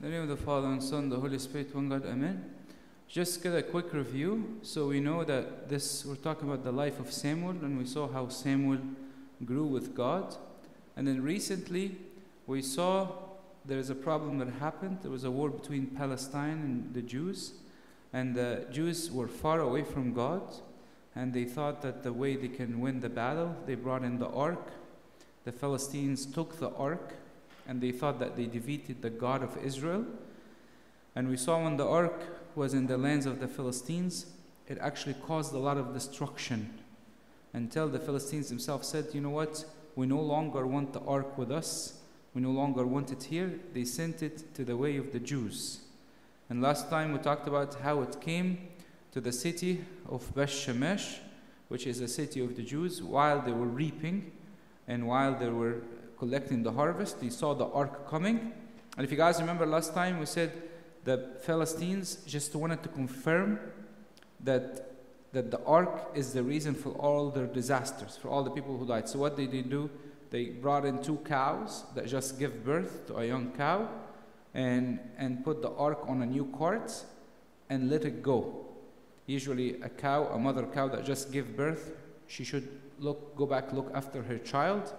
In the name of the Father and Son, the Holy Spirit, one God, Amen. Just get a quick review so we know that this, we're talking about the life of Samuel, and we saw how Samuel grew with God. And then recently, we saw there is a problem that happened. There was a war between Palestine and the Jews, and the Jews were far away from God, and they thought that the way they can win the battle, they brought in the ark. The Philistines took the ark, and they thought that they defeated the God of Israel. And we saw when the ark was in the lands of the Philistines, it actually caused a lot of destruction until the Philistines themselves said, You know what? We no longer want the ark with us. We no longer want it here. They sent it to the way of the Jews. And last time we talked about how it came to the city of Beth Shemesh, which is a city of the Jews, while they were reaping and while they were collecting the harvest. They saw the ark coming. And if you guys remember last time, we said the Philistines just wanted to confirm that, that the ark is the reason for all their disasters, for all the people who died. So what did they do? They brought in two cows that just give birth to a young cow and, and put the ark on a new cart and let it go. Usually a cow, a mother cow that just gave birth, she should look, go back, look after her child,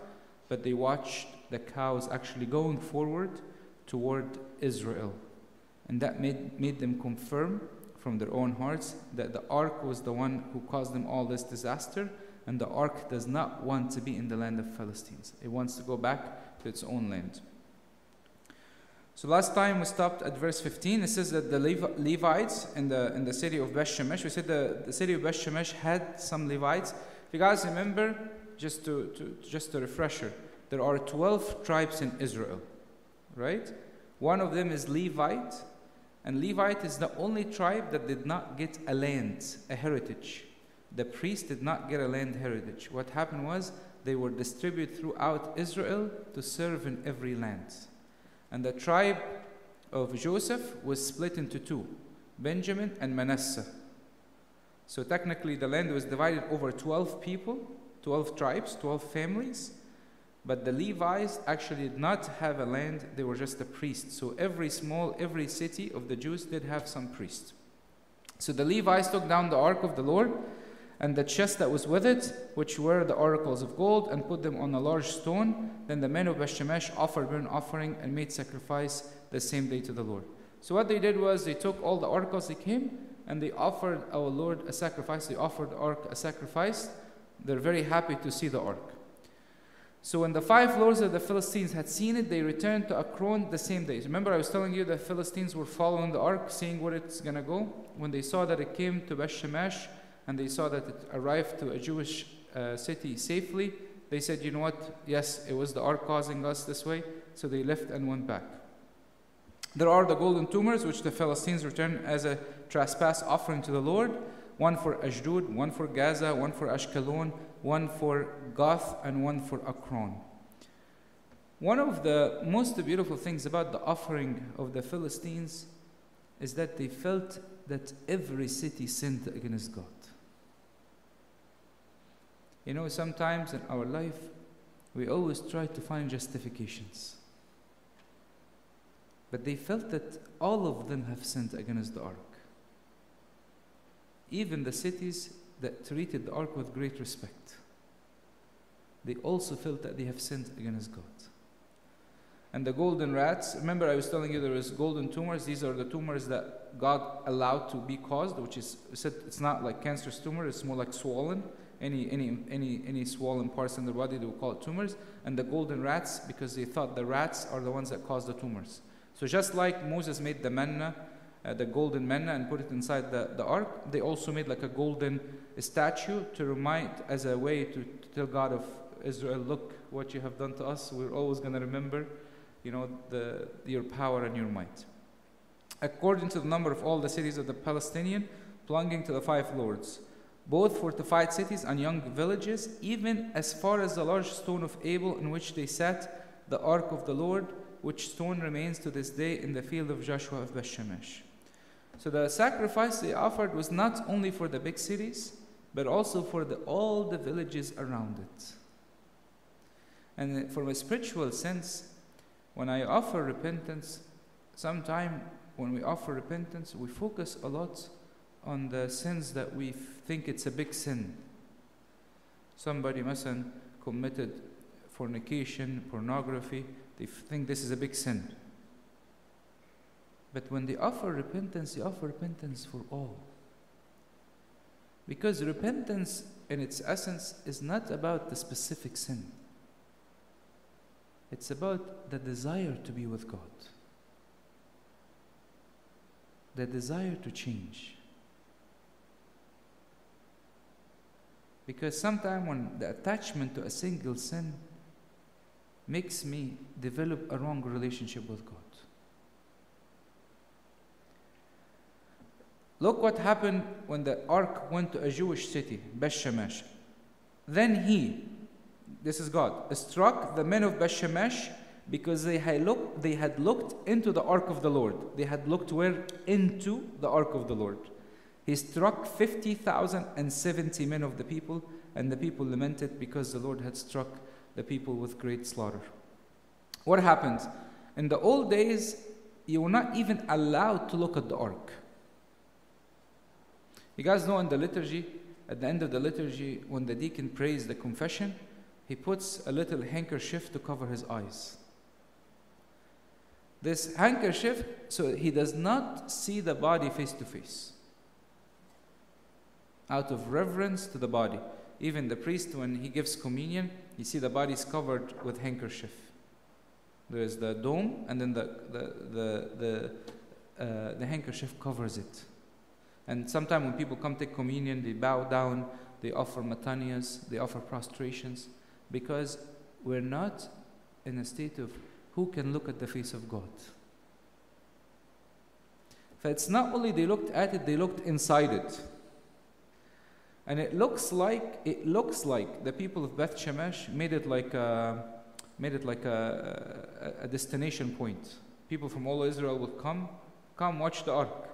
but they watched the cows actually going forward toward Israel. And that made, made them confirm from their own hearts that the ark was the one who caused them all this disaster, and the ark does not want to be in the land of Philistines. It wants to go back to its own land. So last time we stopped at verse 15. It says that the Levites in the, in the city of Beth Shemesh, we said the, the city of Beth Shemesh had some Levites. If you guys remember, just to, to just a refresher, there are 12 tribes in Israel, right? One of them is Levite, and Levite is the only tribe that did not get a land, a heritage. The priest did not get a land heritage. What happened was they were distributed throughout Israel to serve in every land. And the tribe of Joseph was split into two Benjamin and Manasseh. So technically, the land was divided over 12 people, 12 tribes, 12 families. But the Levites actually did not have a land, they were just a priest. So every small, every city of the Jews did have some priest. So the Levites took down the ark of the Lord and the chest that was with it, which were the oracles of gold, and put them on a large stone. Then the men of Bethshemesh offered burnt offering and made sacrifice the same day to the Lord. So what they did was they took all the oracles they came and they offered our Lord a sacrifice. They offered the ark a sacrifice. They're very happy to see the ark. So when the five lords of the Philistines had seen it, they returned to Ekron the same day. Remember, I was telling you the Philistines were following the ark, seeing where it's going to go. When they saw that it came to Bethshemesh, and they saw that it arrived to a Jewish uh, city safely, they said, You know what? Yes, it was the ark causing us this way. So they left and went back. There are the golden tumors, which the Philistines returned as a trespass offering to the Lord one for Ashdod, one for Gaza, one for Ashkelon, one for Gath, and one for Ekron. One of the most beautiful things about the offering of the Philistines is that they felt that every city sinned against God. You know, sometimes in our life, we always try to find justifications. But they felt that all of them have sinned against the ark. Even the cities that treated the ark with great respect, they also felt that they have sinned against God. And the golden rats, remember I was telling you there is golden tumors. These are the tumors that God allowed to be caused, which is said it's not like cancerous tumor, it's more like swollen any, any, any, any swollen parts in the body, they will call it tumors. And the golden rats, because they thought the rats are the ones that cause the tumors. So just like Moses made the manna, uh, the golden manna, and put it inside the, the ark, they also made like a golden statue to remind, as a way to, to tell God of Israel, look what you have done to us. We're always going to remember, you know, the, your power and your might. According to the number of all the cities of the Palestinian, belonging to the five lords both fortified cities and young villages, even as far as the large stone of Abel in which they set the ark of the Lord, which stone remains to this day in the field of Joshua of Bethshemesh. So the sacrifice they offered was not only for the big cities, but also for the, all the villages around it. And from a spiritual sense, when I offer repentance, Sometimes when we offer repentance, we focus a lot on the sins that we think it's a big sin. Somebody مثلا committed fornication, pornography, they think this is a big sin. But when they offer repentance, they offer repentance for all. Because repentance, in its essence, is not about the specific sin, it's about the desire to be with God, the desire to change. Because sometimes when the attachment to a single sin makes me develop a wrong relationship with God. Look what happened when the ark went to a Jewish city, Beth-Shemesh. Then he, this is God, struck the men of Beth-Shemesh because they had, looked, they had looked into the ark of the Lord. They had looked where? Into the ark of the Lord. He struck 50,070 men of the people, and the people lamented because the Lord had struck the people with great slaughter. What happened? In the old days, you were not even allowed to look at the ark. You guys know in the liturgy, at the end of the liturgy, when the deacon prays the confession, he puts a little handkerchief to cover his eyes. This handkerchief, so he does not see the body face to face. Out of reverence to the body. Even the priest, when he gives communion, you see the body is covered with handkerchief. There is the dome, and then the, the, the, the, uh, the handkerchief covers it. And sometimes when people come take communion, they bow down, they offer metanias, they offer prostrations, because we're not in a state of who can look at the face of God. It's not only they looked at it, they looked inside it. And it looks like it looks like the people of Beth Shemesh made it like a, made it like a, a, destination point. People from all Israel would come, come watch the ark.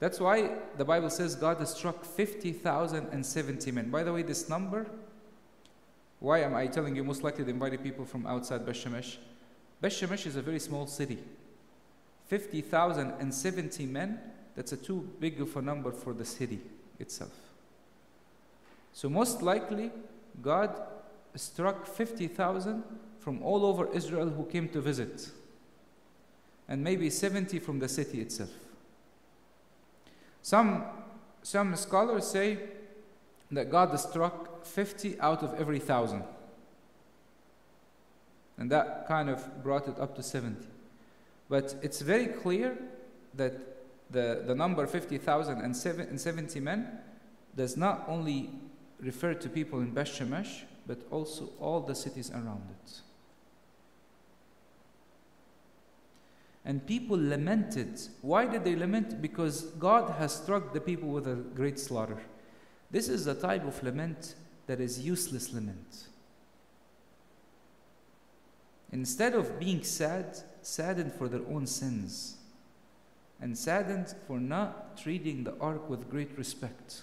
That's why the Bible says God has struck 50,070 men. By the way, this number, why am I telling you most likely they invited people from outside Beth-Shemesh? Beth-Shemesh is a very small city. 50,070 men, that's a too big of a number for the city itself. So most likely, God struck 50,000 from all over Israel who came to visit. And maybe 70 from the city itself. Some, some scholars say that God struck 50 out of every thousand. And that kind of brought it up to 70. But it's very clear that the, the number 50,000 and 70 men does not only refer to people in Beth Shemesh, but also all the cities around it. And people lamented. Why did they lament? Because God has struck the people with a great slaughter. This is a type of lament that is useless lament. Instead of being sad, saddened for their own sins, and saddened for not treating the ark with great respect.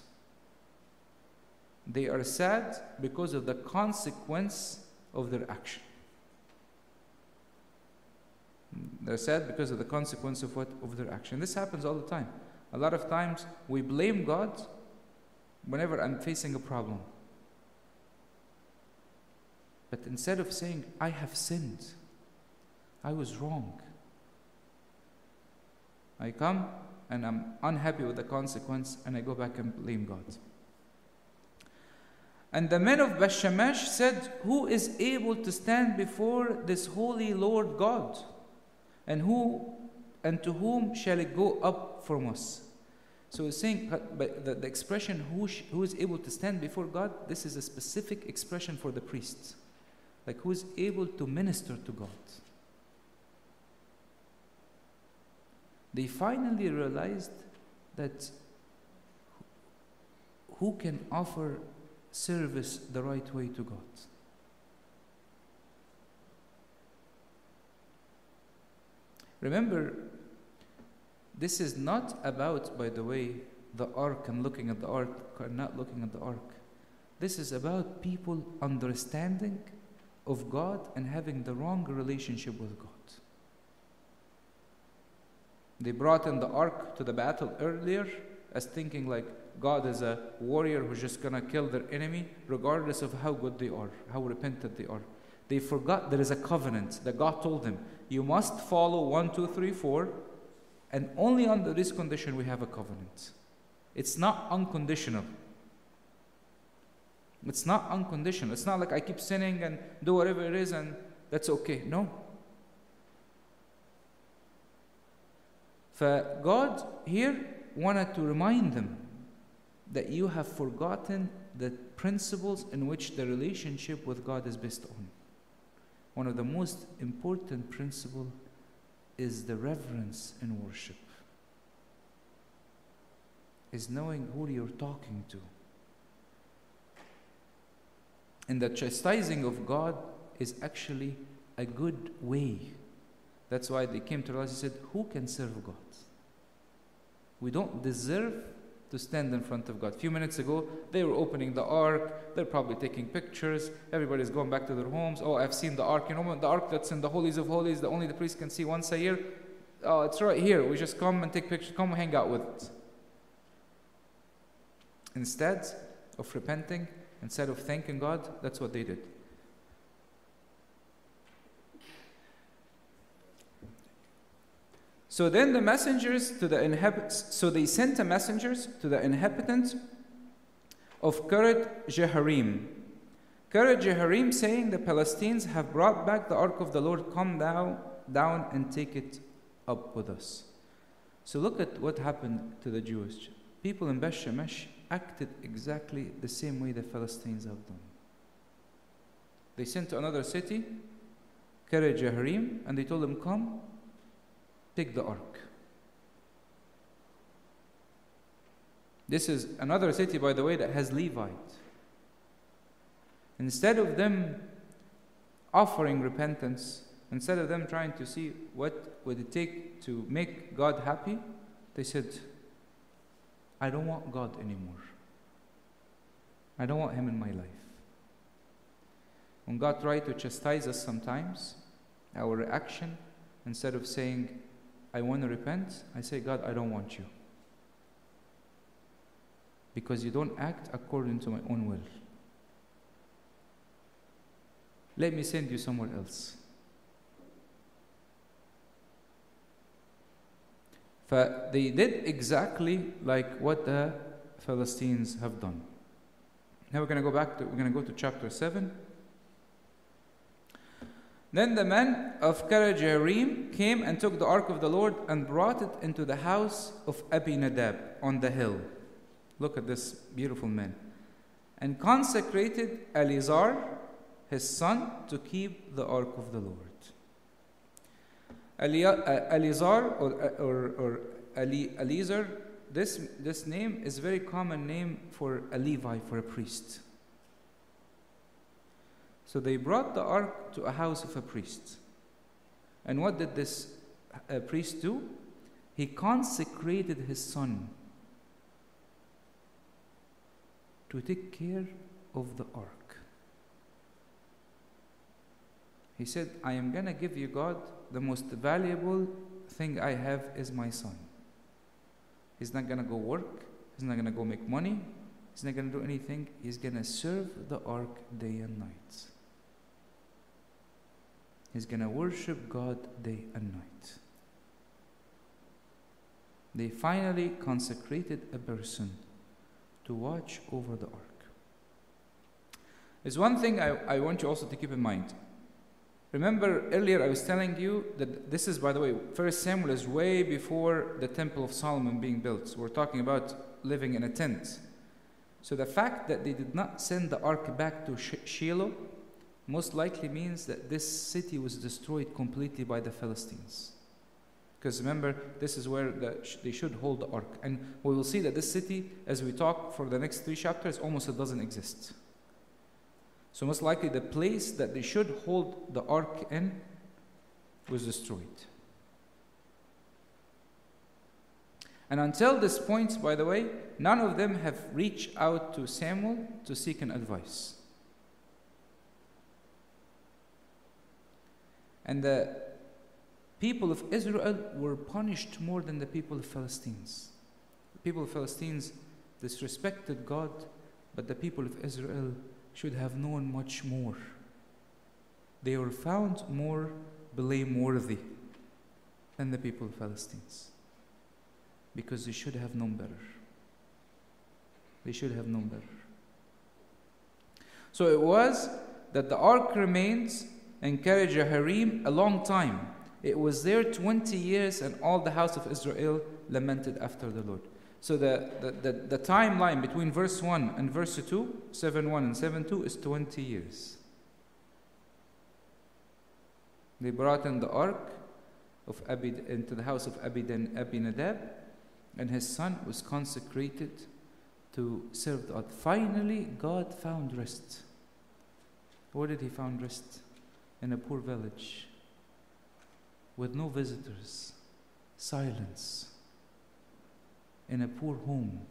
They are sad because of the consequence of their action. They're sad because of the consequence of what of their action. This happens all the time. A lot of times we blame God whenever I'm facing a problem. But instead of saying, I have sinned, I was wrong, I come and I'm unhappy with the consequence and I go back and blame God. And the men of Beth-Shemesh said, Who is able to stand before this holy Lord God? And who and to whom shall it go up from us? So he's saying, but the, the expression who, sh- who is able to stand before God, this is a specific expression for the priests. Like who is able to minister to God. They finally realized that who can offer service the right way to God. Remember, this is not about, by the way, the ark and looking at the ark or not looking at the ark. This is about people understanding of God and having the wrong relationship with God. They brought in the ark to the battle earlier as thinking like God is a warrior who's just going to kill their enemy, regardless of how good they are, how repentant they are. They forgot there is a covenant that God told them. You must follow one, two, three, four, and only under this condition we have a covenant. It's not unconditional. It's not unconditional. It's not like I keep sinning and do whatever it is and that's okay. No. For uh, God here wanted to remind them that you have forgotten the principles in which the relationship with God is based on. One of the most important principles is the reverence in worship. Is knowing who you're talking to. And the chastising of God is actually a good way. That's why they came to realize, he said, Who can serve God? We don't deserve to stand in front of God. A few minutes ago, they were opening the ark. They're probably taking pictures. Everybody's going back to their homes. Oh, I've seen the ark. You know, the ark that's in the holies of holies that only the priest can see once a year. Oh, it's right here. We just come and take pictures. Come hang out with it. Instead of repenting, instead of thanking God, that's what they did. So then the messengers to the inhabitants, so they sent the messengers to the inhabitants of Kiryat Jearim. Kiryat Jearim saying, The Palestinians have brought back the ark of the Lord, come thou down and take it up with us. So look at what happened to the Jewish people in Beth Shemesh acted exactly the same way the Philistines have done. They sent to another city, Kiryat Jearim, and they told them, Come, take the ark. This is another city, by the way, that has Levite. Instead of them offering repentance, instead of them trying to see what would it take to make God happy, they said, I don't want God anymore. I don't want Him in my life. When God tries to chastise us sometimes, our reaction, instead of saying, I want to repent, I say, God, I don't want you. Because you don't act according to my own will. Let me send you somewhere else. They did exactly like what the Philistines have done. Now we're going to go back to, we're going to go to chapter 7. Then the men of Kiryat came and took the ark of the Lord and brought it into the house of Abinadab on the hill. Look at this beautiful man. And consecrated Eleazar, his son, to keep the ark of the Lord. Uh, Eleazar or, uh, or, or Eleazar, this, this name is very common name for a Levi, for a priest. So they brought the ark to a house of a priest. And what did this uh, priest do? He consecrated his son to take care of the ark. He said, I am going to give you, God, the most valuable thing I have is my son. He's not going to go work, he's not going to go make money, he's not going to do anything. He's going to serve the ark day and night. He's going to worship God day and night. They finally consecrated a person to watch over the ark. There's one thing I, I want you also to keep in mind. Remember earlier I was telling you that this is, by the way, First Samuel is way before the Temple of Solomon being built. We're talking about living in a tent. So the fact that they did not send the ark back to Shiloh most likely means that this city was destroyed completely by the Philistines. Because remember, this is where the, they should hold the ark. And we will see that this city, as we talk for the next three chapters, almost it doesn't exist. So, most likely, the place that they should hold the ark in was destroyed. And until this point, by the way, none of them have reached out to Samuel to seek an advice. And the people of Israel were punished more than the people of Philistines. The people of Philistines disrespected God, but the people of Israel should have known much more. They were found more blameworthy than the people of Philistines because they should have known better. They should have known better. So it was that the ark remains and Kiryat Jearim a long time. It was there 20 years, and all the house of Israel lamented after the Lord. So the, the, the, the timeline between verse 1 and verse 2, 7 1 and 7 2, is 20 years. They brought in the ark of Abid into the house of Abid Abinadab, and his son was consecrated to serve God. Finally, God found rest. Where did he find rest? In a poor village with no visitors, silence, in a poor home.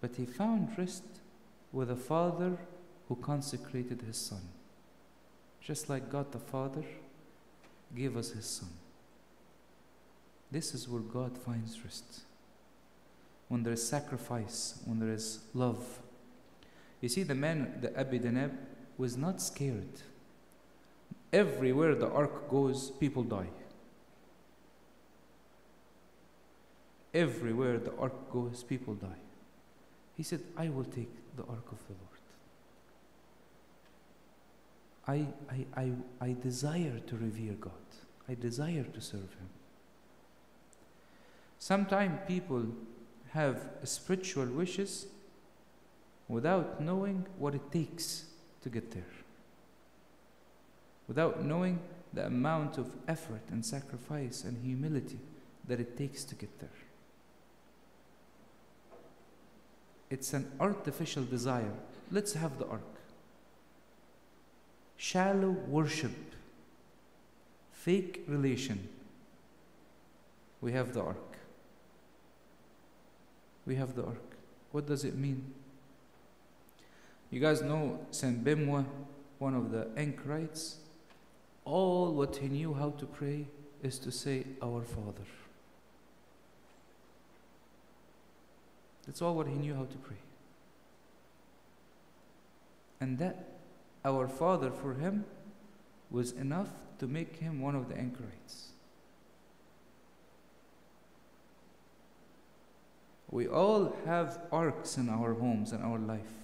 But he found rest with a father who consecrated his son. Just like God the Father gave us his son. This is where God finds rest. When there is sacrifice, when there is love. You see, the man, the Abidanab, was not scared. Everywhere the ark goes, people die. Everywhere the ark goes, people die. He said, I will take the ark of the Lord. I, I, I, I desire to revere God. I desire to serve Him. Sometimes people have spiritual wishes without knowing what it takes to get there, without knowing the amount of effort and sacrifice and humility that it takes to get there. It's an artificial desire. Let's have the ark shallow worship, fake relation. We have the ark. We have the ark. What does it mean? You guys know Saint Benoit, one of the anchorites. All what he knew how to pray is to say, Our Father. That's all what he knew how to pray. And that our Father for him was enough to make him one of the anchorites. We all have arks in our homes and our life.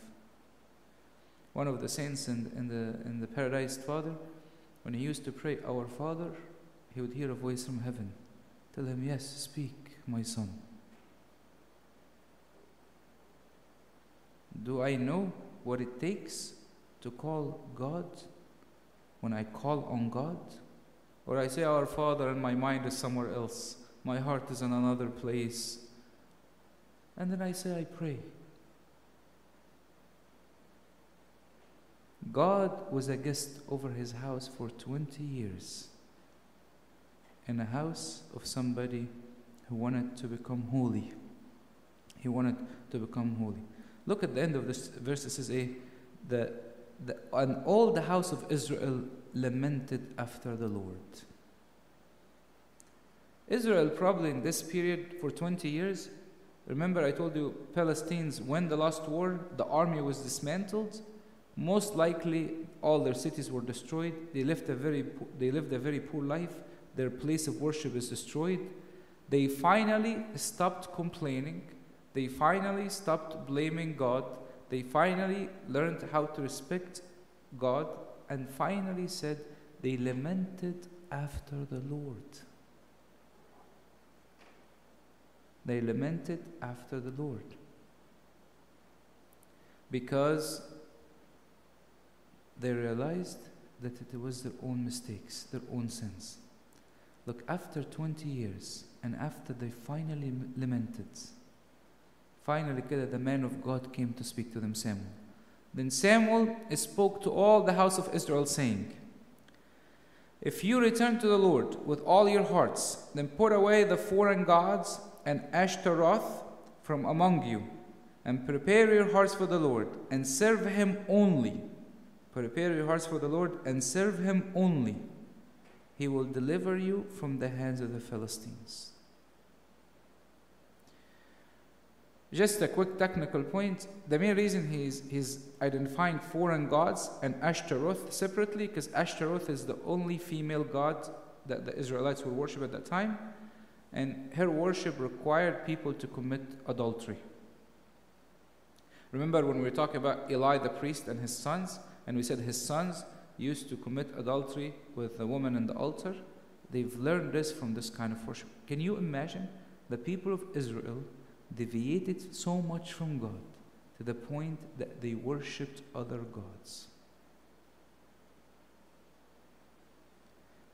One of the saints in, in, the, in the Paradise Father, when he used to pray, Our Father, he would hear a voice from heaven tell him, Yes, speak, my son. Do I know what it takes to call God when I call on God? Or I say, Our Father, and my mind is somewhere else, my heart is in another place. And then I say, I pray. God was a guest over his house for 20 years in a house of somebody who wanted to become holy. He wanted to become holy. Look at the end of this verse. It says, a, the the, and all the house of Israel lamented after the Lord. Israel, probably in this period for 20 years, remember I told you, Palestinians, when the last war, the army was dismantled. Most likely, all their cities were destroyed. They lived a very, they lived a very poor life. Their place of worship is destroyed. They finally stopped complaining. They finally stopped blaming God they finally learned how to respect God and finally said they lamented after the Lord. They lamented after the Lord because they realized that it was their own mistakes, their own sins. Look, after 20 years and after they finally lamented, Finally, the man of God came to speak to them, Samuel. Then Samuel spoke to all the house of Israel, saying, If you return to the Lord with all your hearts, then put away the foreign gods and Ashtaroth from among you, and prepare your hearts for the Lord, and serve him only. Prepare your hearts for the Lord, and serve him only. He will deliver you from the hands of the Philistines. Just a quick technical point. The main reason he's, he's identifying foreign gods and Ashtaroth separately, because Ashtaroth is the only female god that the Israelites would worship at that time, and her worship required people to commit adultery. Remember when we were talking about Eli the priest and his sons, and we said his sons used to commit adultery with the woman in the altar? They've learned this from this kind of worship. Can you imagine the people of Israel deviated so much from God to the point that they worshipped other gods?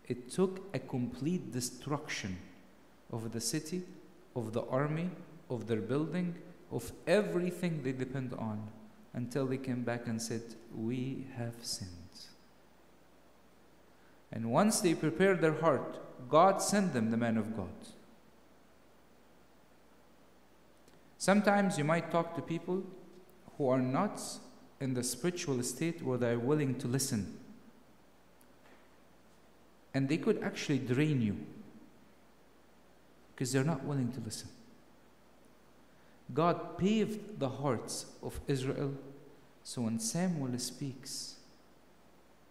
It took a complete destruction of the city, of the army, of their building, of everything they depend on until they came back and said, We have sinned. And once they prepared their heart, God sent them the man of God. Sometimes you might talk to people who are not in the spiritual state where they're willing to listen. And they could actually drain you because they're not willing to listen. God paved the hearts of Israel so when Samuel speaks,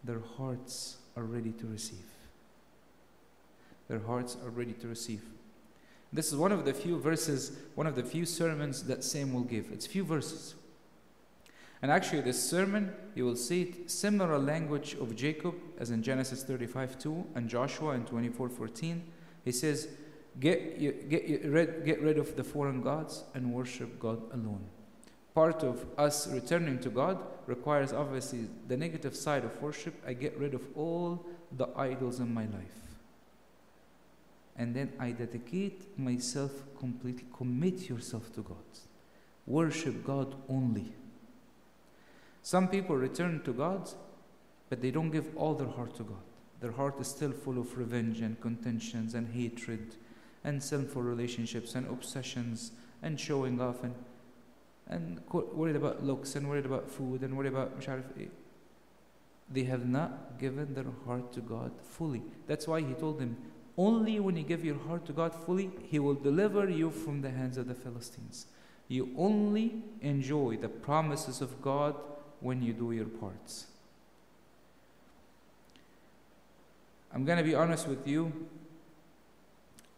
their hearts are ready to receive. Their hearts are ready to receive. This is one of the few verses, one of the few sermons that Samuel gave. It's few verses. And actually, this sermon, you will see it similar language of Jacob as in Genesis 35 2 and Joshua in 24 14. He says, Get, get, rid, get rid of the foreign gods and worship God alone. Part of us returning to God requires obviously the negative side of worship. I get rid of all the idols in my life. And then I dedicate myself completely. Commit yourself to God. Worship God only. Some people return to God, but they don't give all their heart to God. Their heart is still full of revenge and contentions and hatred and sinful relationships and obsessions and showing off and and worried about looks and worried about food and worried about مش eh, they have not given their heart to God fully. That's why he told them, only when you give your heart to God fully, he will deliver you from the hands of the Philistines. You only enjoy the promises of God when you do your parts. I'm going to be honest with you.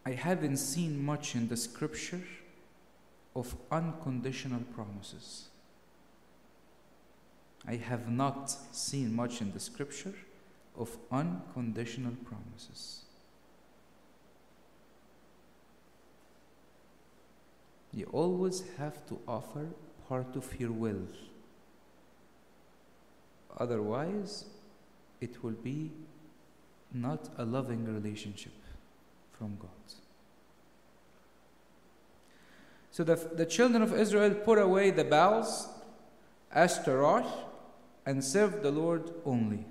I haven't seen much in the scripture of unconditional promises. I have not seen much in the scripture of unconditional promises. You always have to offer part of your will. Otherwise, it will be not a loving relationship from God. So the, the children of Israel put away the Baals, Ashtaroth, and served the Lord only.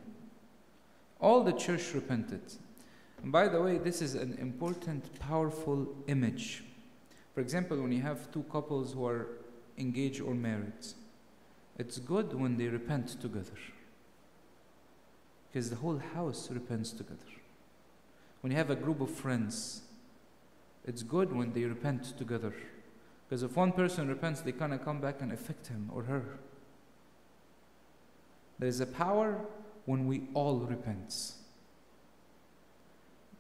All the church repented. And by the way, this is an important, powerful image. For example, when you have two couples who are engaged or married, it's good when they repent together. Because the whole house repents together. When you have a group of friends, it's good when they repent together. Because if one person repents, they kind of come back and affect him or her. There's a power when we all repent.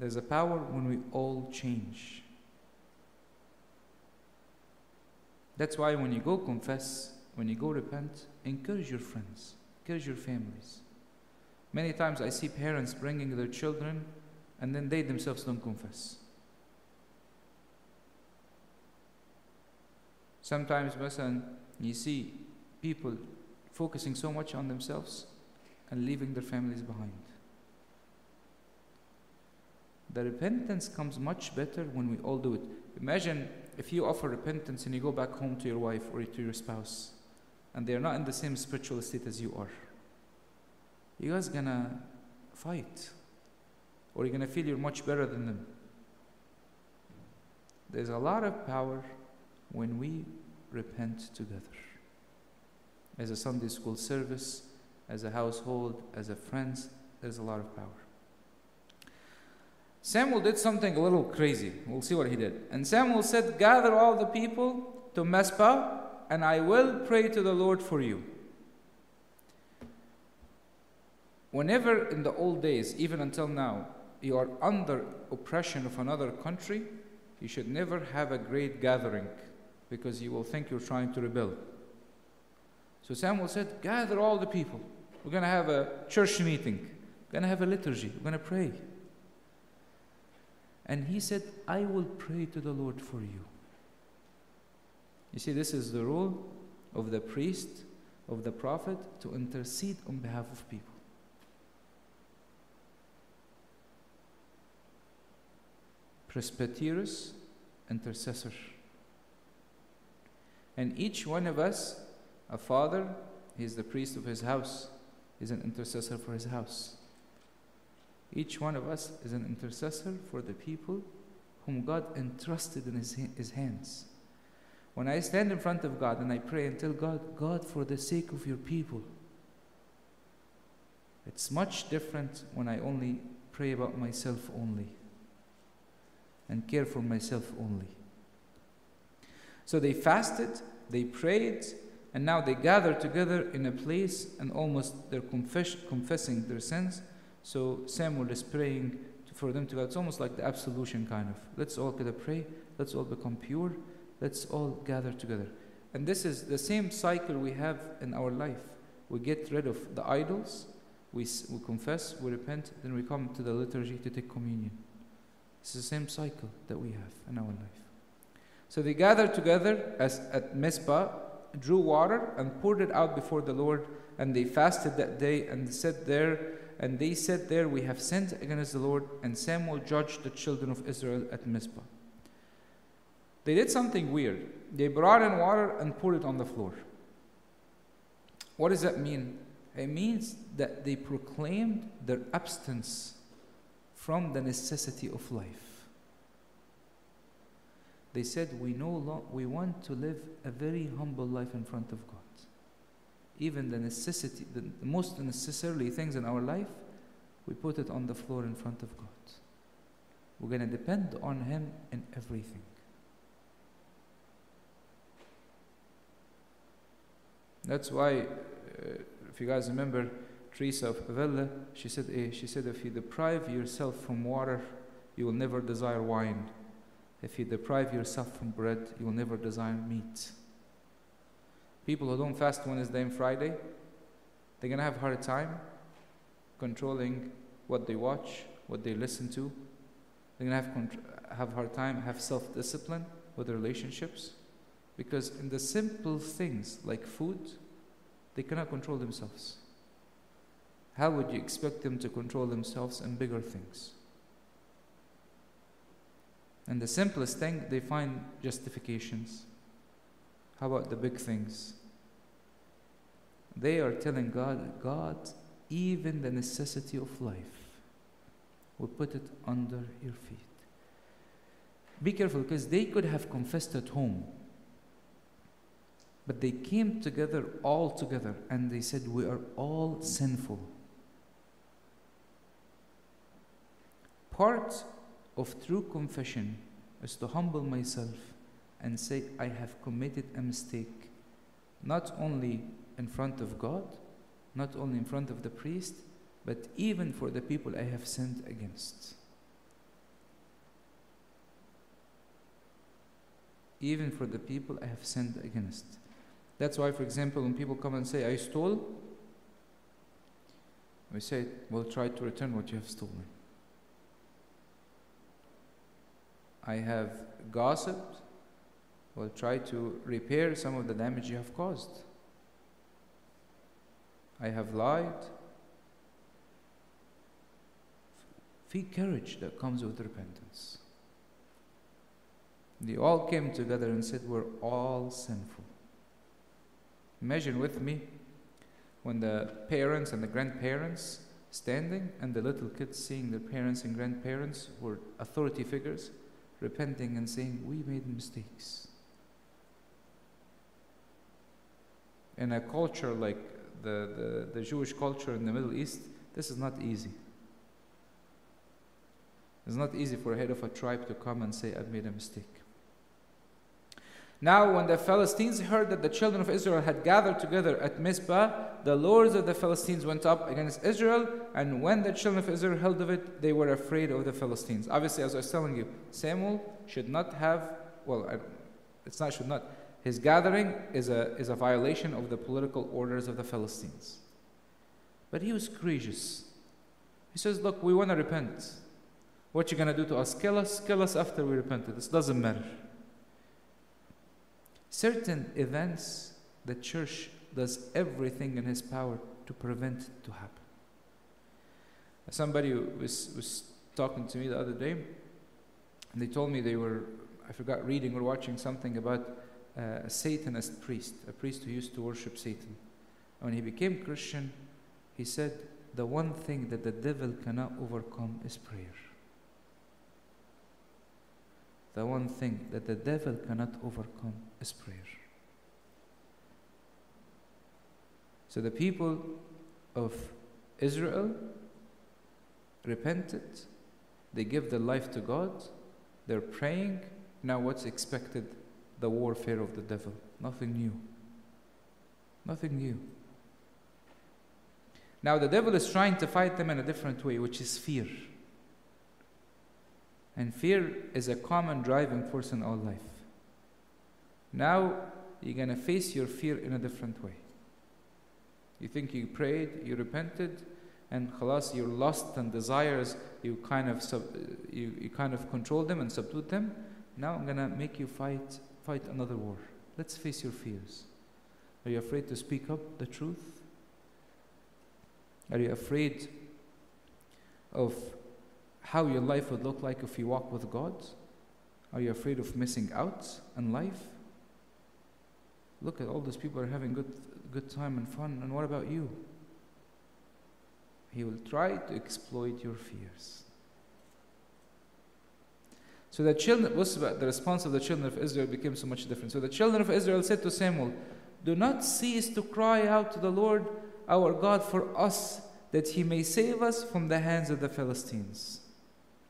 There's a power when we all change. That's why when you go confess, when you go repent, encourage your friends, encourage your families. Many times I see parents bringing their children and then they themselves don't confess. Sometimes, مثلا, you see people focusing so much on themselves and leaving their families behind. The repentance comes much better when we all do it. Imagine if you offer repentance and you go back home to your wife or to your spouse, and they are not in the same spiritual state as you are. You guys gonna fight, or you're gonna feel you're much better than them. There's a lot of power when we repent together. As a Sunday school service, as a household, as a friends, there's a lot of power. Samuel did something a little crazy. We'll see what he did. And Samuel said, Gather all the people to Mizpah, and I will pray to the Lord for you. Whenever in the old days, even until now, you are under oppression of another country, you should never have a great gathering because you will think you're trying to rebel. So Samuel said, Gather all the people. We're going to have a church meeting. We're going to have a liturgy. We're going to pray. And he said, I will pray to the Lord for you. You see, this is the role of the priest, of the prophet, to intercede on behalf of people. Presbyteros, intercessor. And each one of us, a father, he's the priest of his house, is an intercessor for his house. Each one of us is an intercessor for the people whom God entrusted in his, his hands. When I stand in front of God and I pray and tell God, God, for the sake of your people, it's much different when I only pray about myself only and care for myself only. So they fasted, they prayed, and now they gather together in a place and almost they're confess- confessing their sins. So Samuel is praying for them to go. It's almost like the absolution kind of. Let's all get a pray. Let's all become pure. Let's all gather together. And this is the same cycle we have in our life. We get rid of the idols, we, we confess, we repent, then we come to the liturgy to take communion. It's the same cycle that we have in our life. So they gathered together as at Mizpah, drew water and poured it out before the Lord, and they fasted that day and said there, and they said there, We have sinned against the Lord, and Samuel judged the children of Israel at Mizpah. They did something weird. They brought in water and poured it on the floor. What does that mean? It means that they proclaimed their abstinence from the necessity of life. They said, We, no we want to live a very humble life in front of God. Even the necessity, the, the most necessarily things in our life, we put it on the floor in front of God. We're going to depend on Him in everything. That's why, uh, if you guys remember, Teresa of Avila, she said, eh, she said, if you deprive yourself from water, you will never desire wine. If you deprive yourself from bread, you will never desire meat. People who don't fast Wednesday and Friday, they're going to have a hard time controlling what they watch, what they listen to. They're going to have, contr- have a hard time, have self discipline with relationships. Because in the simple things like food, they cannot control themselves. How would you expect them to control themselves in bigger things? And the simplest thing, they find justifications. How about the big things? They are telling God, God, even the necessity of life, we put it under your feet. Be careful because they could have confessed at home. But they came together all together and they said, We are all sinful. Part of true confession is to humble myself and say, I have committed a mistake, not only in front of God, not only in front of the priest, but even for the people I have sinned against. Even for the people I have sinned against. That's why, for example, when people come and say, I stole, we say, Well, try to return what you have stolen. I have gossiped, well, try to repair some of the damage you have caused. I have lied. Feel courage that comes with repentance. They all came together and said, We're all sinful. Imagine with me when the parents and the grandparents standing and the little kids seeing their parents and grandparents were authority figures repenting and saying, We made mistakes. In a culture like the, the, the Jewish culture in the Middle East, this is not easy. It's not easy for a head of a tribe to come and say, I've made a mistake. Now, when the Philistines heard that the children of Israel had gathered together at Mizpah, the lords of the Philistines went up against Israel, and when the children of Israel heard of it, they were afraid of the Philistines. Obviously, as I was telling you, Samuel should not have, well, it's not should not, his gathering is a, is a violation of the political orders of the Philistines. But he was courageous. He says, Look, we want to repent. What you going to do to us? Kill us? Kill us after we repented. This doesn't matter. Certain events, the church does everything in his power to prevent it to happen. Somebody was, was talking to me the other day, and they told me they were, I forgot, reading or watching something about uh, a Satanist priest, a priest who used to worship Satan. when he became Christian, he said, The one thing that the devil cannot overcome is prayer. The one thing that the devil cannot overcome is prayer. So the people of Israel repented, they give their life to God, they're praying. Now, what's expected? The warfare of the devil. Nothing new. Nothing new. Now, the devil is trying to fight them in a different way, which is fear. And fear is a common driving force in all life. Now, you're going to face your fear in a different way. You think you prayed, you repented, and khalas, your lust and desires, you kind of sub, you, you kind of controlled them and subdued them. Now I'm gonna make you fight fight another war. Let's face your fears. Are you afraid to speak up the truth? Are you afraid of how your life would look like if you walk with God? Are you afraid of missing out in life? Look at all those people are having good good time and fun, and what about you? He will try to exploit your fears. So the children, the response of the children of Israel became so much different. So the children of Israel said to Samuel, Do not cease to cry out to the Lord our God for us, that he may save us from the hands of the Philistines.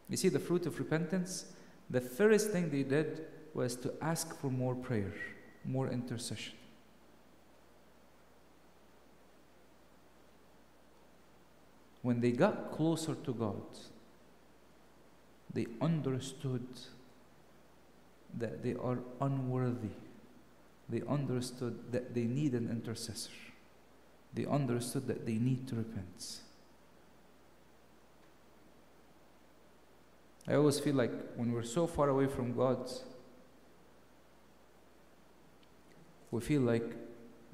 You see the fruit of repentance? The first thing they did was to ask for more prayer, more intercession. when they got closer to God, they understood that they are unworthy. They understood that they need an intercessor. They understood that they need to repent. I always feel like when we're so far away from God, we feel like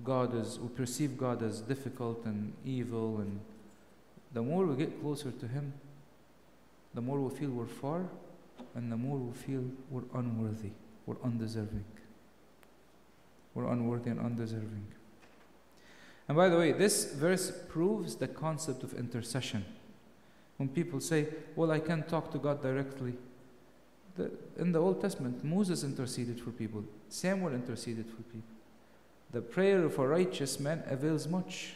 God is, we perceive God as difficult and evil and the more we get closer to Him, the more we feel we're far, and the more we feel we're unworthy, we're undeserving. We're unworthy and undeserving. And by the way, this verse proves the concept of intercession. When people say, Well, I can't talk to God directly. The, in the Old Testament, Moses interceded for people, Samuel interceded for people. The prayer of a righteous man avails much.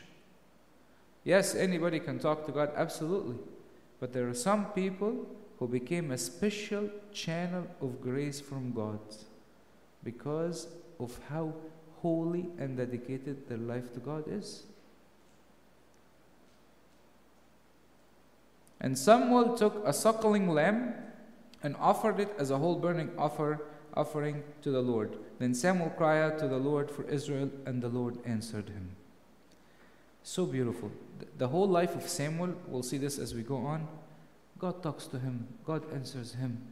Yes, anybody can talk to God, absolutely. But there are some people who became a special channel of grace from God because of how holy and dedicated their life to God is. And Samuel took a suckling lamb and offered it as a whole burning offer, offering to the Lord. Then Samuel cried out to the Lord for Israel, and the Lord answered him. So beautiful. The whole life of Samuel, we'll see this as we go on. God talks to him, God answers him.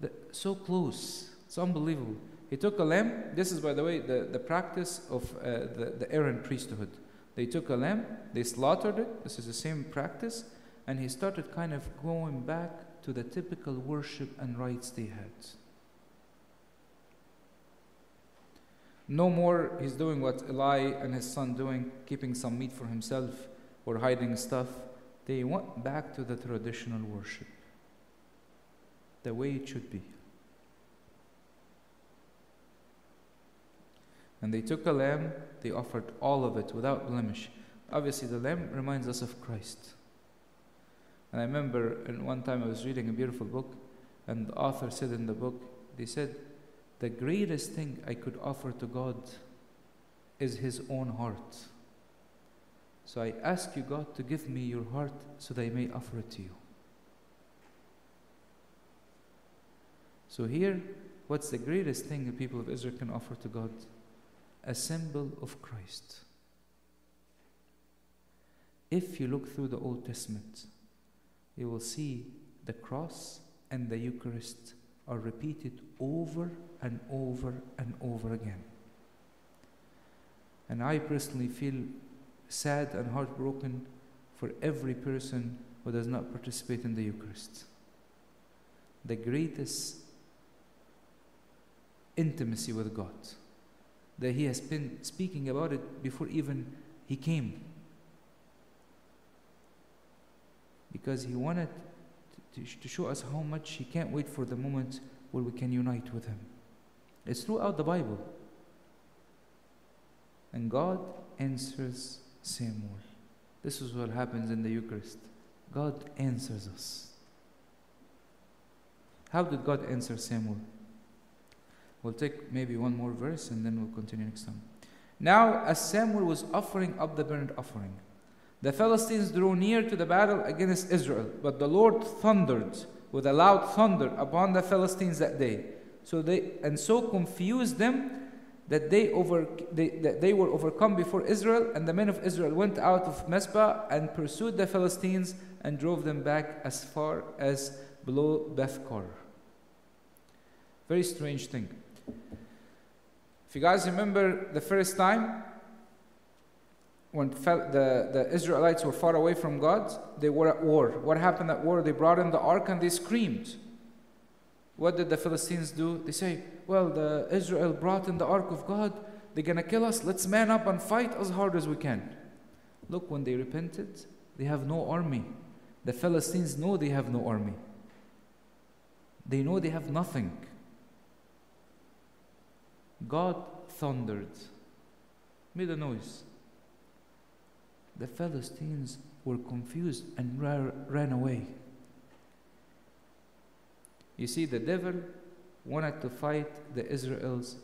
The, so close. It's unbelievable. He took a lamb. This is, by the way, the, the practice of uh, the, the Aaron priesthood. They took a lamb, they slaughtered it. This is the same practice. And he started kind of going back to the typical worship and rites they had. No more he's doing what Eli and his son doing, keeping some meat for himself or hiding stuff. They went back to the traditional worship, the way it should be. And they took a lamb, they offered all of it without blemish. Obviously, the lamb reminds us of Christ. And I remember in one time I was reading a beautiful book, and the author said in the book, they said, the greatest thing I could offer to God is His own heart. So I ask you, God, to give me your heart so that I may offer it to you. So, here, what's the greatest thing the people of Israel can offer to God? A symbol of Christ. If you look through the Old Testament, you will see the cross and the Eucharist are repeated over and over and over again. And I personally feel sad and heartbroken for every person who does not participate in the Eucharist. The greatest intimacy with God. That He has been speaking about it before even He came. Because He wanted to, to show us how much He can't wait for the moment where we can unite with Him. It's throughout the Bible. And God answers Samuel. This is what happens in the Eucharist. God answers us. How did God answer Samuel? We'll take maybe one more verse and then we'll continue next time. Now, as Samuel was offering up the burnt offering, the Philistines drew near to the battle against Israel, but the Lord thundered with a loud thunder upon the Philistines that day. So they and so confused them that they, over, they, that they were overcome before Israel, and the men of Israel went out of Mizpah and pursued the Philistines and drove them back as far as below Bethkar. Very strange thing. If you guys remember the first time when the, the Israelites were far away from God, they were at war. What happened at war? They brought in the ark and they screamed. What did the Philistines do? They say, Well, the Israel brought in the ark of God. They're going to kill us. Let's man up and fight as hard as we can. Look, when they repented, they have no army. The Philistines know they have no army. They know they have nothing. God thundered, made a noise. The Philistines were confused and ran away. You see, the devil wanted to fight the Israels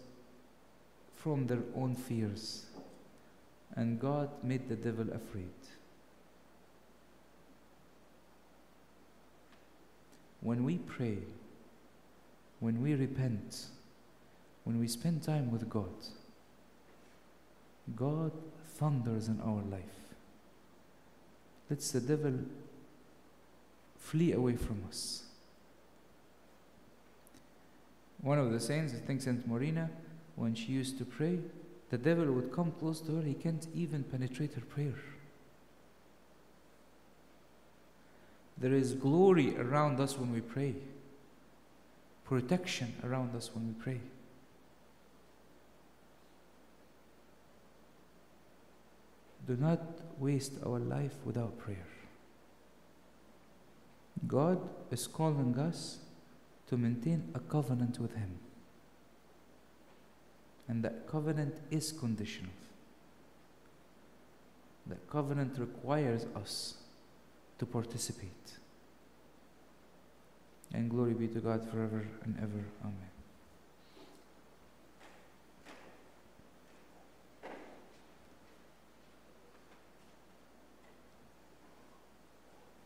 from their own fears, and God made the devil afraid. When we pray, when we repent, when we spend time with God, God thunders in our life. Lets the devil flee away from us. One of the saints, I think Saint Marina, when she used to pray, the devil would come close to her, he can't even penetrate her prayer. There is glory around us when we pray, protection around us when we pray. Do not waste our life without prayer. God is calling us to maintain a covenant with Him. And that covenant is conditional. That covenant requires us to participate. And glory be to God forever and ever. Amen.